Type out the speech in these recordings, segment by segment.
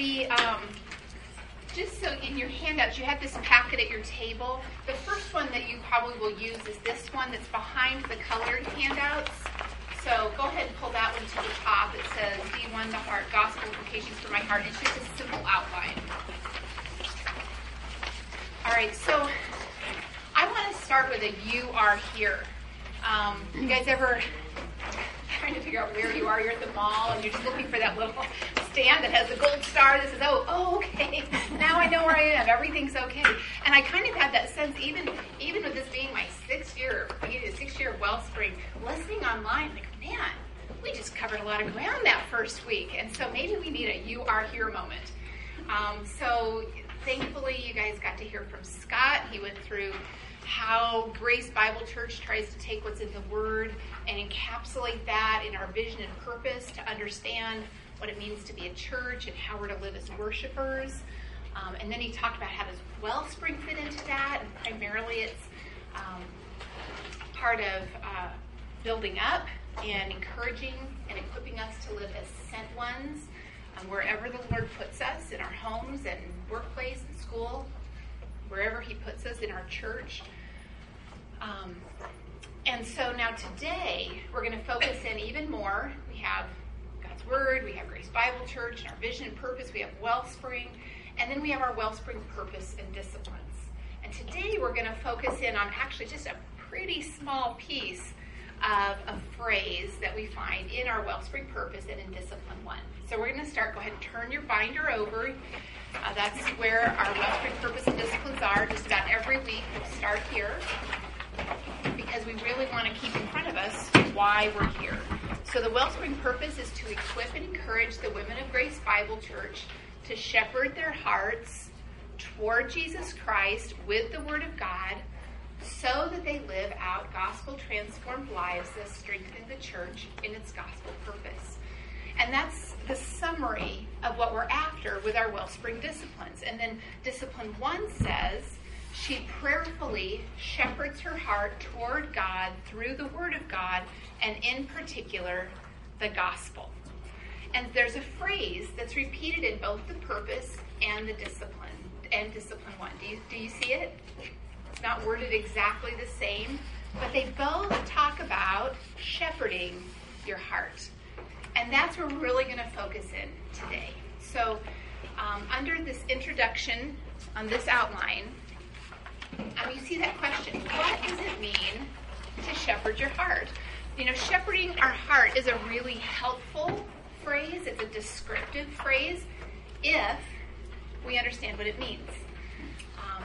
the um, just so in your handouts, you have this packet at your table. The first one that you probably will use is this one that's behind the colored handouts. So go ahead and pull that one to the top. It says D1 the Heart Gospel Implications for My Heart. It's just a simple outline. All right, so I want to start with a you are here. Um, you guys ever trying to figure out where you are? You're at the mall and you're just looking for that little stand that has the gold star that says, oh, oh, okay, now I know where I am. Everything's okay. And I kind of had that sense, even even with this being my sixth year, sixth year of Wellspring, listening online, like, man, we just covered a lot of ground that first week. And so maybe we need a you are here moment. Um, so thankfully, you guys got to hear from Scott. He went through how Grace Bible Church tries to take what's in the Word and encapsulate that in our vision and purpose to understand what it means to be a church and how we're to live as worshipers. Um, and then he talked about how does Wellspring fit into that, and primarily it's um, part of uh, building up and encouraging and equipping us to live as sent ones um, wherever the Lord puts us in our homes and workplace and school, wherever He puts us in our church. Um, and so now today we're going to focus in even more. We have God's Word, we have Grace Bible Church, and our vision and purpose. We have Wellspring, and then we have our Wellspring purpose and disciplines. And today we're going to focus in on actually just a pretty small piece of a phrase that we find in our Wellspring purpose and in Discipline 1. So we're going to start. Go ahead and turn your binder over. Uh, that's where our Wellspring purpose and disciplines are. Just about every week we'll start here because we really want to keep in front of us why we're here. So the Wellspring purpose is to equip and encourage the women of Grace Bible Church to shepherd their hearts toward Jesus Christ with the Word of God so that they live out gospel transformed lives that strengthen the church in its gospel purpose. And that's the summary of what we're after with our Wellspring disciplines. And then discipline one says she prayerfully shepherds her heart toward God through the Word of God, and in particular, the gospel. And there's a phrase that's repeated in both the purpose and the discipline and discipline one. Do you, do you see it? It's not worded exactly the same, but they both talk about shepherding your heart. And that's where we're really going to focus in today. So, um, under this introduction on this outline, you see that question what does it mean to shepherd your heart? You know, shepherding our heart is a really helpful phrase, it's a descriptive phrase if we understand what it means. Um,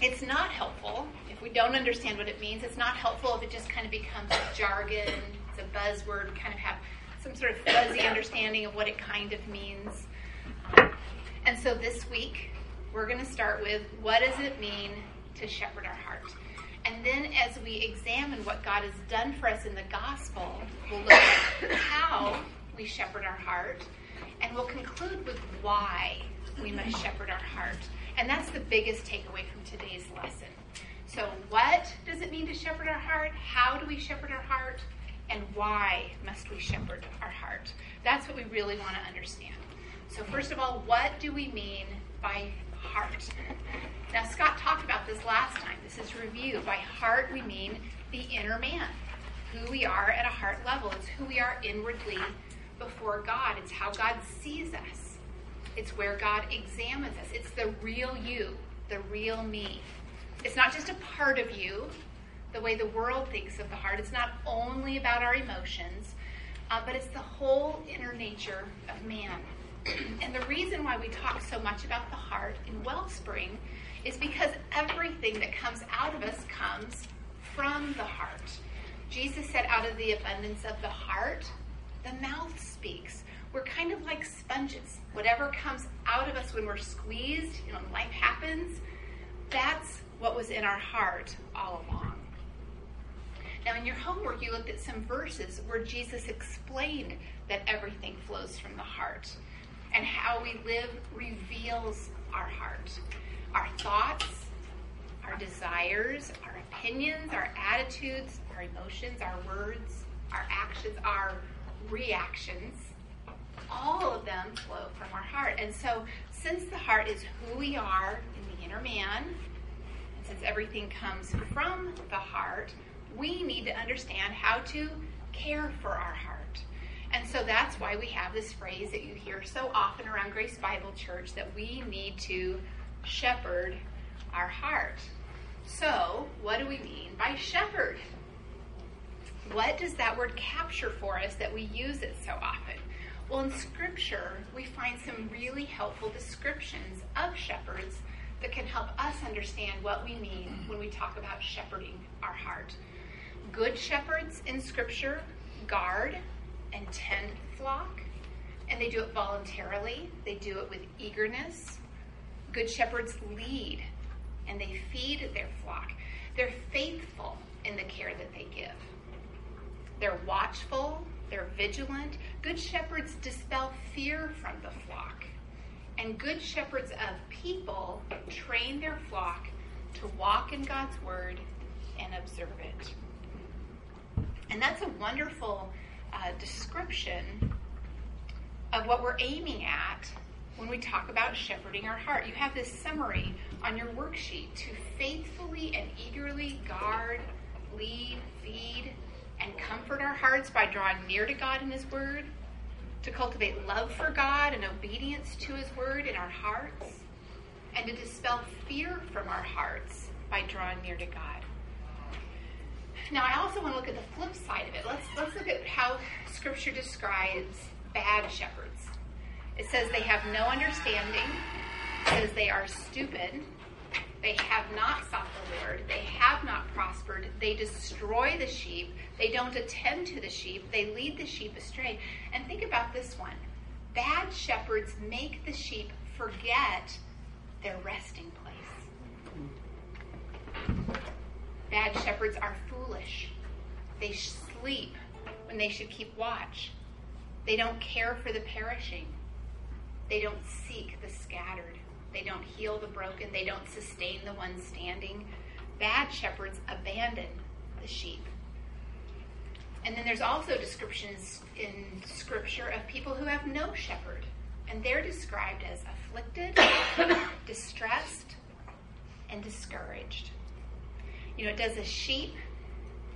it's not helpful if we don't understand what it means. It's not helpful if it just kind of becomes a jargon, it's a buzzword, kind of have some sort of fuzzy understanding of what it kind of means. Um, and so this week, we're going to start with what does it mean to shepherd our heart? And then as we examine what God has done for us in the gospel, we'll look at how we shepherd our heart, and we'll conclude with why we must shepherd our heart. And that's the biggest takeaway from today's lesson. So, what does it mean to shepherd our heart? How do we shepherd our heart? And why must we shepherd our heart? That's what we really want to understand. So, first of all, what do we mean by heart? Now, Scott talked about this last time. This is review. By heart, we mean the inner man, who we are at a heart level. It's who we are inwardly before God. It's how God sees us. It's where God examines us. It's the real you, the real me. It's not just a part of you, the way the world thinks of the heart. It's not only about our emotions, uh, but it's the whole inner nature of man. And the reason why we talk so much about the heart in Wellspring is because everything that comes out of us comes from the heart. Jesus said, out of the abundance of the heart, the mouth speaks. We're kind of like sponges. Whatever comes out of us when we're squeezed, you know, life happens, that's what was in our heart all along. Now, in your homework, you looked at some verses where Jesus explained that everything flows from the heart and how we live reveals our heart. Our thoughts, our desires, our opinions, our attitudes, our emotions, our words, our actions, our reactions all of them flow from our heart. And so, since the heart is who we are in the inner man, and since everything comes from the heart, we need to understand how to care for our heart. And so that's why we have this phrase that you hear so often around Grace Bible Church that we need to shepherd our heart. So, what do we mean by shepherd? What does that word capture for us that we use it so often? Well, in Scripture, we find some really helpful descriptions of shepherds that can help us understand what we mean when we talk about shepherding our heart. Good shepherds in Scripture guard and tend flock, and they do it voluntarily, they do it with eagerness. Good shepherds lead and they feed their flock. They're faithful in the care that they give. They're watchful, they're vigilant. Good shepherds dispel fear from the flock. And good shepherds of people train their flock to walk in God's word and observe it. And that's a wonderful uh, description of what we're aiming at when we talk about shepherding our heart. You have this summary on your worksheet to faithfully and eagerly guard, lead, feed, and comfort our hearts by drawing near to God in His Word, to cultivate love for God and obedience to His Word in our hearts, and to dispel fear from our hearts by drawing near to God. Now, I also want to look at the flip side of it. Let's, let's look at how Scripture describes bad shepherds. It says they have no understanding, it says they are stupid, they have not sought the Lord, they have not prospered, they destroy the sheep, they don't attend to the sheep, they lead the sheep astray. And think about this one bad shepherds make the sheep forget their resting place. Bad shepherds are foolish. They sleep when they should keep watch. They don't care for the perishing. They don't seek the scattered. They don't heal the broken. They don't sustain the ones standing. Bad shepherds abandon the sheep. And then there's also descriptions in Scripture of people who have no shepherd. And they're described as afflicted, distressed, and discouraged. You know, it does a sheep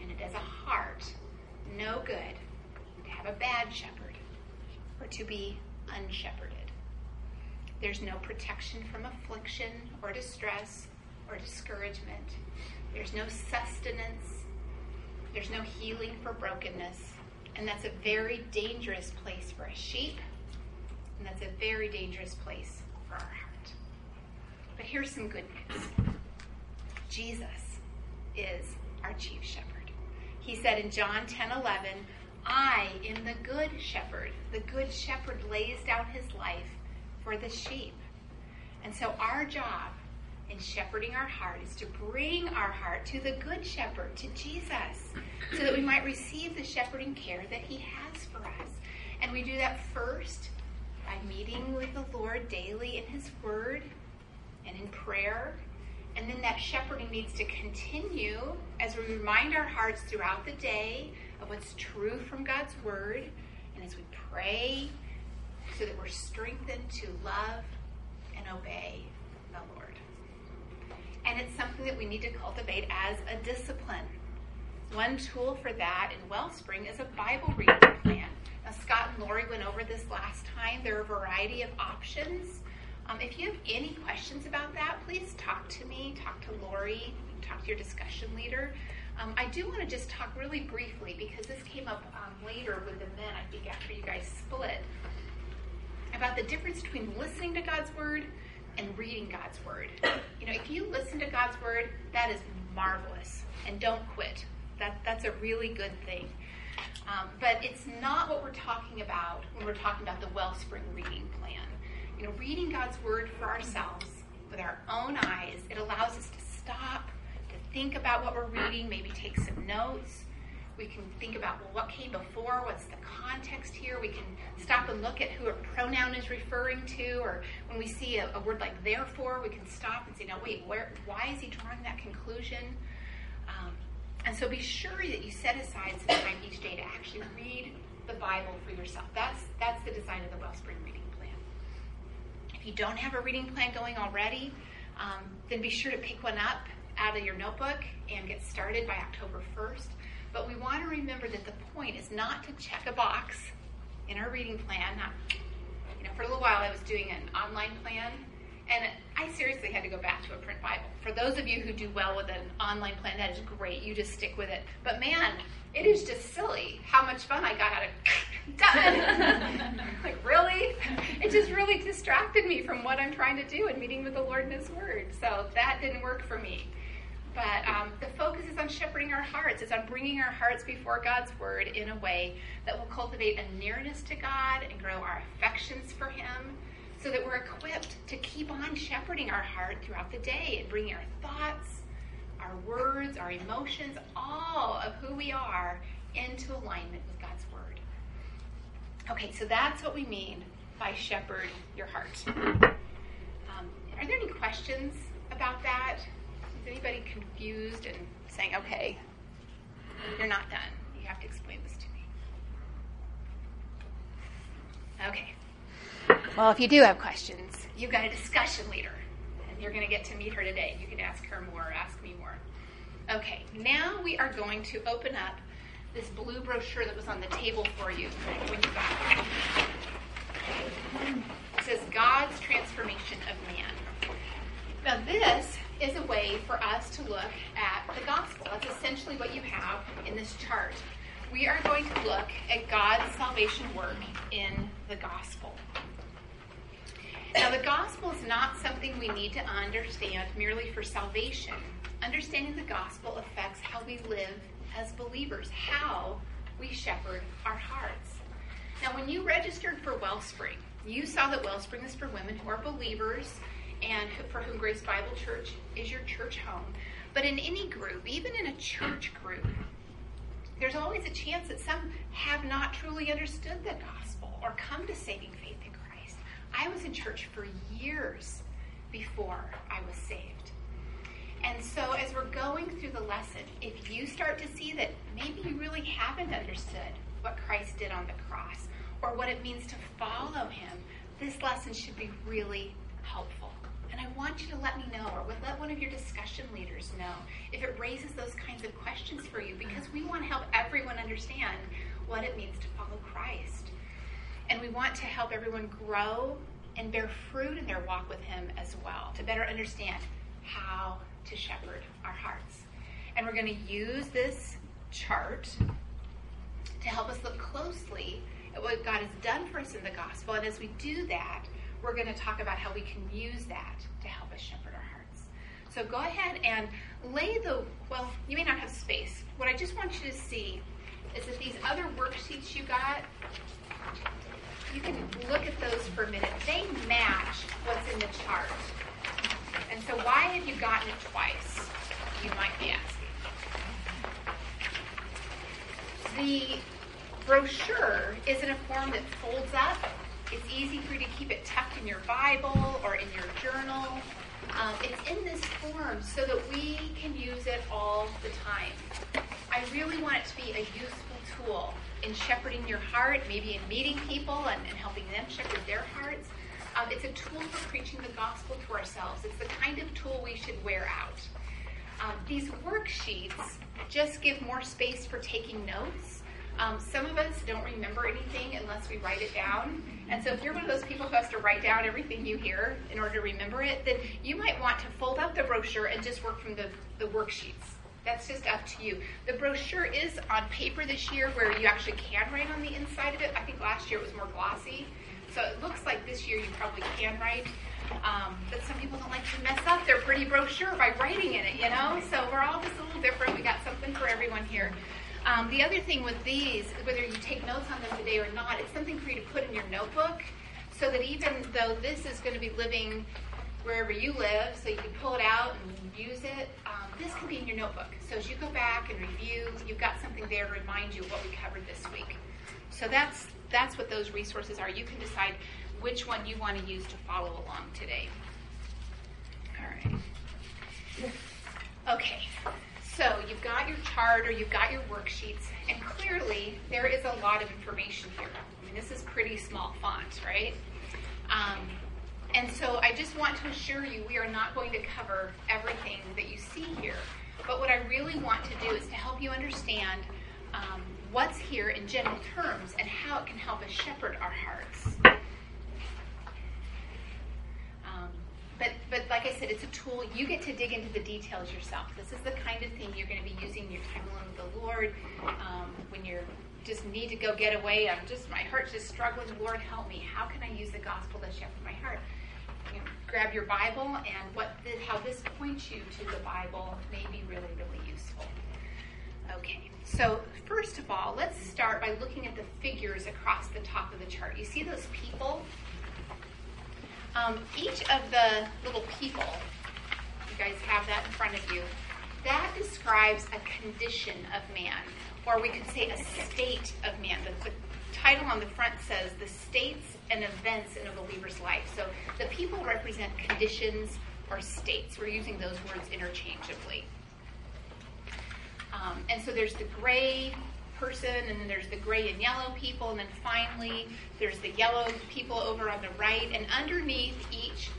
and it does a heart no good to have a bad shepherd or to be unshepherded. There's no protection from affliction or distress or discouragement. There's no sustenance. There's no healing for brokenness. And that's a very dangerous place for a sheep. And that's a very dangerous place for our heart. But here's some good news Jesus is our chief shepherd. He said in John 10 11, I am the good shepherd. The good shepherd lays down his life for the sheep. And so our job in shepherding our heart is to bring our heart to the good shepherd, to Jesus, so that we might receive the shepherding care that he has for us. And we do that first by meeting with the Lord daily in his word and in prayer. And then that shepherding needs to continue as we remind our hearts throughout the day of what's true from God's word. And as we pray so that we're strengthened to love and obey the Lord. And it's something that we need to cultivate as a discipline. One tool for that in Wellspring is a Bible reading plan. Now, Scott and Lori went over this last time. There are a variety of options. Um, if you have any questions about that, please talk to me, talk to Lori, talk to your discussion leader. Um, I do want to just talk really briefly because this came up um, later with the men, I think, after you guys split about the difference between listening to God's word and reading God's word. You know, if you listen to God's word, that is marvelous, and don't quit. That that's a really good thing. Um, but it's not what we're talking about when we're talking about the Wellspring reading. You know, reading God's word for ourselves with our own eyes, it allows us to stop, to think about what we're reading, maybe take some notes, we can think about, well, what came before? What's the context here? We can stop and look at who a pronoun is referring to, or when we see a, a word like therefore, we can stop and say, no, wait, where, why is he drawing that conclusion? Um, and so be sure that you set aside some time each day to actually read the Bible for yourself. That's that's the design of the Wellspring reading. If you don't have a reading plan going already, um, then be sure to pick one up out of your notebook and get started by October 1st. But we want to remember that the point is not to check a box in our reading plan. Not, you know, for a little while I was doing an online plan, and I seriously had to go back to a print Bible. For those of you who do well with an online plan, that is great. You just stick with it. But man, it is just silly how much fun I got out of done. like really, it just really distracted me from what I'm trying to do and meeting with the Lord in His Word. So that didn't work for me. But um, the focus is on shepherding our hearts. It's on bringing our hearts before God's word in a way that will cultivate a nearness to God and grow our affections for Him so that we're equipped to keep on shepherding our heart throughout the day and bringing our thoughts, our words, our emotions, all of who we are into alignment with God's word. Okay, so that's what we mean by shepherd your heart. Um, are there any questions about that? Is anybody confused and saying, okay, you're not done? You have to explain this to me. Okay. Well, if you do have questions, you've got a discussion leader, you're going to get to meet her today. You can ask her more, ask me more. Okay, now we are going to open up this blue brochure that was on the table for you when you got it. It says God's Transformation of Man. Now, this is a way for us to look at the gospel. That's essentially what you have in this chart. We are going to look at God's salvation work in the gospel. Now, the gospel is not something we need to understand merely for salvation. Understanding the gospel affects how we live as believers, how we shepherd our hearts. Now, when you registered for Wellspring, you saw that Wellspring is for women who are believers and for whom Grace Bible Church is your church home. But in any group, even in a church group, there's always a chance that some have not truly understood the gospel or come to saving faith in. I was in church for years before I was saved. And so, as we're going through the lesson, if you start to see that maybe you really haven't understood what Christ did on the cross or what it means to follow him, this lesson should be really helpful. And I want you to let me know, or let one of your discussion leaders know, if it raises those kinds of questions for you, because we want to help everyone understand what it means to follow Christ. And we want to help everyone grow and bear fruit in their walk with Him as well, to better understand how to shepherd our hearts. And we're going to use this chart to help us look closely at what God has done for us in the gospel. And as we do that, we're going to talk about how we can use that to help us shepherd our hearts. So go ahead and lay the, well, you may not have space. What I just want you to see is that these other worksheets you got, you can look at those for a minute. They match what's in the chart. And so why have you gotten it twice? You might be asking. The brochure is in a form that folds up it's easy for you to keep it tucked in your Bible or in your journal. Um, it's in this form so that we can use it all the time. I really want it to be a useful tool in shepherding your heart, maybe in meeting people and, and helping them shepherd their hearts. Um, it's a tool for preaching the gospel to ourselves. It's the kind of tool we should wear out. Um, these worksheets just give more space for taking notes um, some of us don't remember anything unless we write it down. And so if you're one of those people who has to write down everything you hear in order to remember it, then you might want to fold out the brochure and just work from the, the worksheets. That's just up to you. The brochure is on paper this year where you actually can write on the inside of it. I think last year it was more glossy. So it looks like this year you probably can write. Um, but some people don't like to mess up their pretty brochure by writing in it, you know? So we're all just a little different. We got something for everyone here. Um, the other thing with these, whether you take notes on them today or not, it's something for you to put in your notebook so that even though this is going to be living wherever you live, so you can pull it out and use it, um, this can be in your notebook. So as you go back and review, you've got something there to remind you of what we covered this week. So that's that's what those resources are. You can decide which one you want to use to follow along today. All right. Okay. So you've got your chart or you've got your worksheets, and clearly there is a lot of information here. I mean, this is pretty small font, right? Um, and so I just want to assure you we are not going to cover everything that you see here. But what I really want to do is to help you understand um, what's here in general terms and how it can help us shepherd our hearts. Um, but, like I said, it's a tool. You get to dig into the details yourself. This is the kind of thing you're going to be using your time alone with the Lord um, when you're just need to go get away. I'm just my heart's just struggling. Lord, help me. How can I use the gospel to shepherd my heart? You know, grab your Bible and what the, how this points you to the Bible may be really really useful. Okay, so first of all, let's start by looking at the figures across the top of the chart. You see those people? Um, each of the little people, you guys have that in front of you, that describes a condition of man, or we could say a state of man. The, the title on the front says the states and events in a believer's life. So the people represent conditions or states. We're using those words interchangeably. Um, and so there's the gray person, and then there's the gray and yellow people, and then finally there's the yellow people over on the right. And underneath each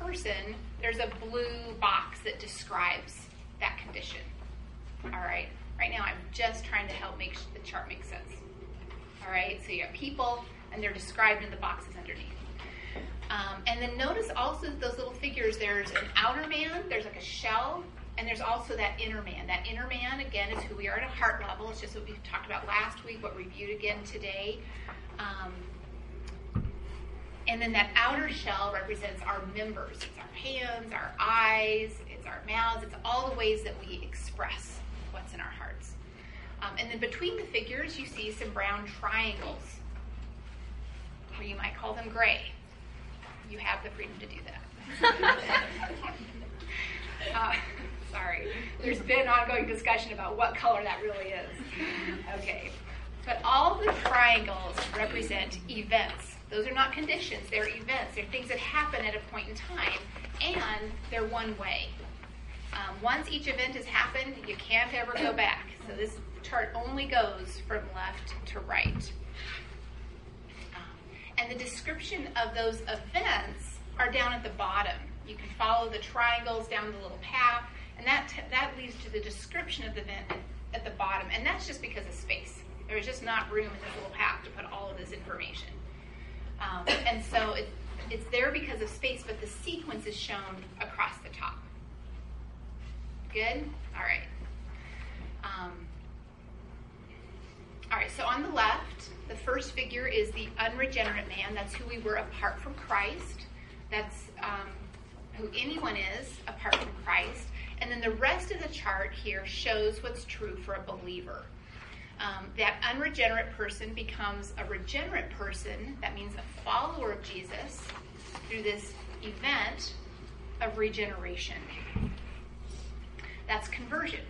person, there's a blue box that describes that condition. All right. Right now, I'm just trying to help make the chart make sense. All right. So you have people, and they're described in the boxes underneath. Um, and then notice also those little figures. There's an outer man. There's like a shell, and there's also that inner man. That inner man, again, is who we are at a heart level. It's just what we talked about last week, what we reviewed again today. Um, and then that outer shell represents our members. It's our hands, our eyes, it's our mouths, it's all the ways that we express what's in our hearts. Um, and then between the figures, you see some brown triangles, or you might call them gray. You have the freedom to do that. uh, sorry. There's been ongoing discussion about what color that really is. Okay. But all the triangles represent events. Those are not conditions, they're events. They're things that happen at a point in time, and they're one way. Um, once each event has happened, you can't ever go back. So this chart only goes from left to right. Um, and the description of those events are down at the bottom. You can follow the triangles down the little path, and that, t- that leads to the description of the event at the bottom. And that's just because of space. There's just not room in this little path to put all of this information. Um, and so it, it's there because of space, but the sequence is shown across the top. Good? All right. Um, all right, so on the left, the first figure is the unregenerate man. That's who we were apart from Christ. That's um, who anyone is apart from Christ. And then the rest of the chart here shows what's true for a believer. Um, that unregenerate person becomes a regenerate person. That means a follower of Jesus through this event of regeneration. That's conversion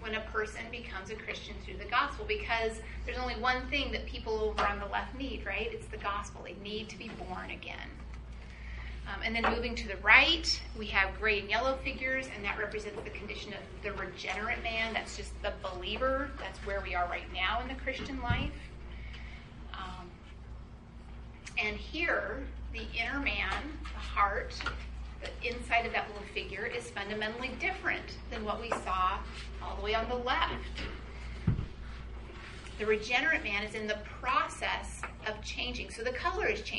when a person becomes a Christian through the gospel because there's only one thing that people over on the left need, right? It's the gospel. They need to be born again. Um, and then moving to the right, we have gray and yellow figures, and that represents the condition of the regenerate man. That's just the believer. That's where we are right now in the Christian life. Um, and here, the inner man, the heart, the inside of that little figure is fundamentally different than what we saw all the way on the left. The regenerate man is in the process of changing. So the color is changing.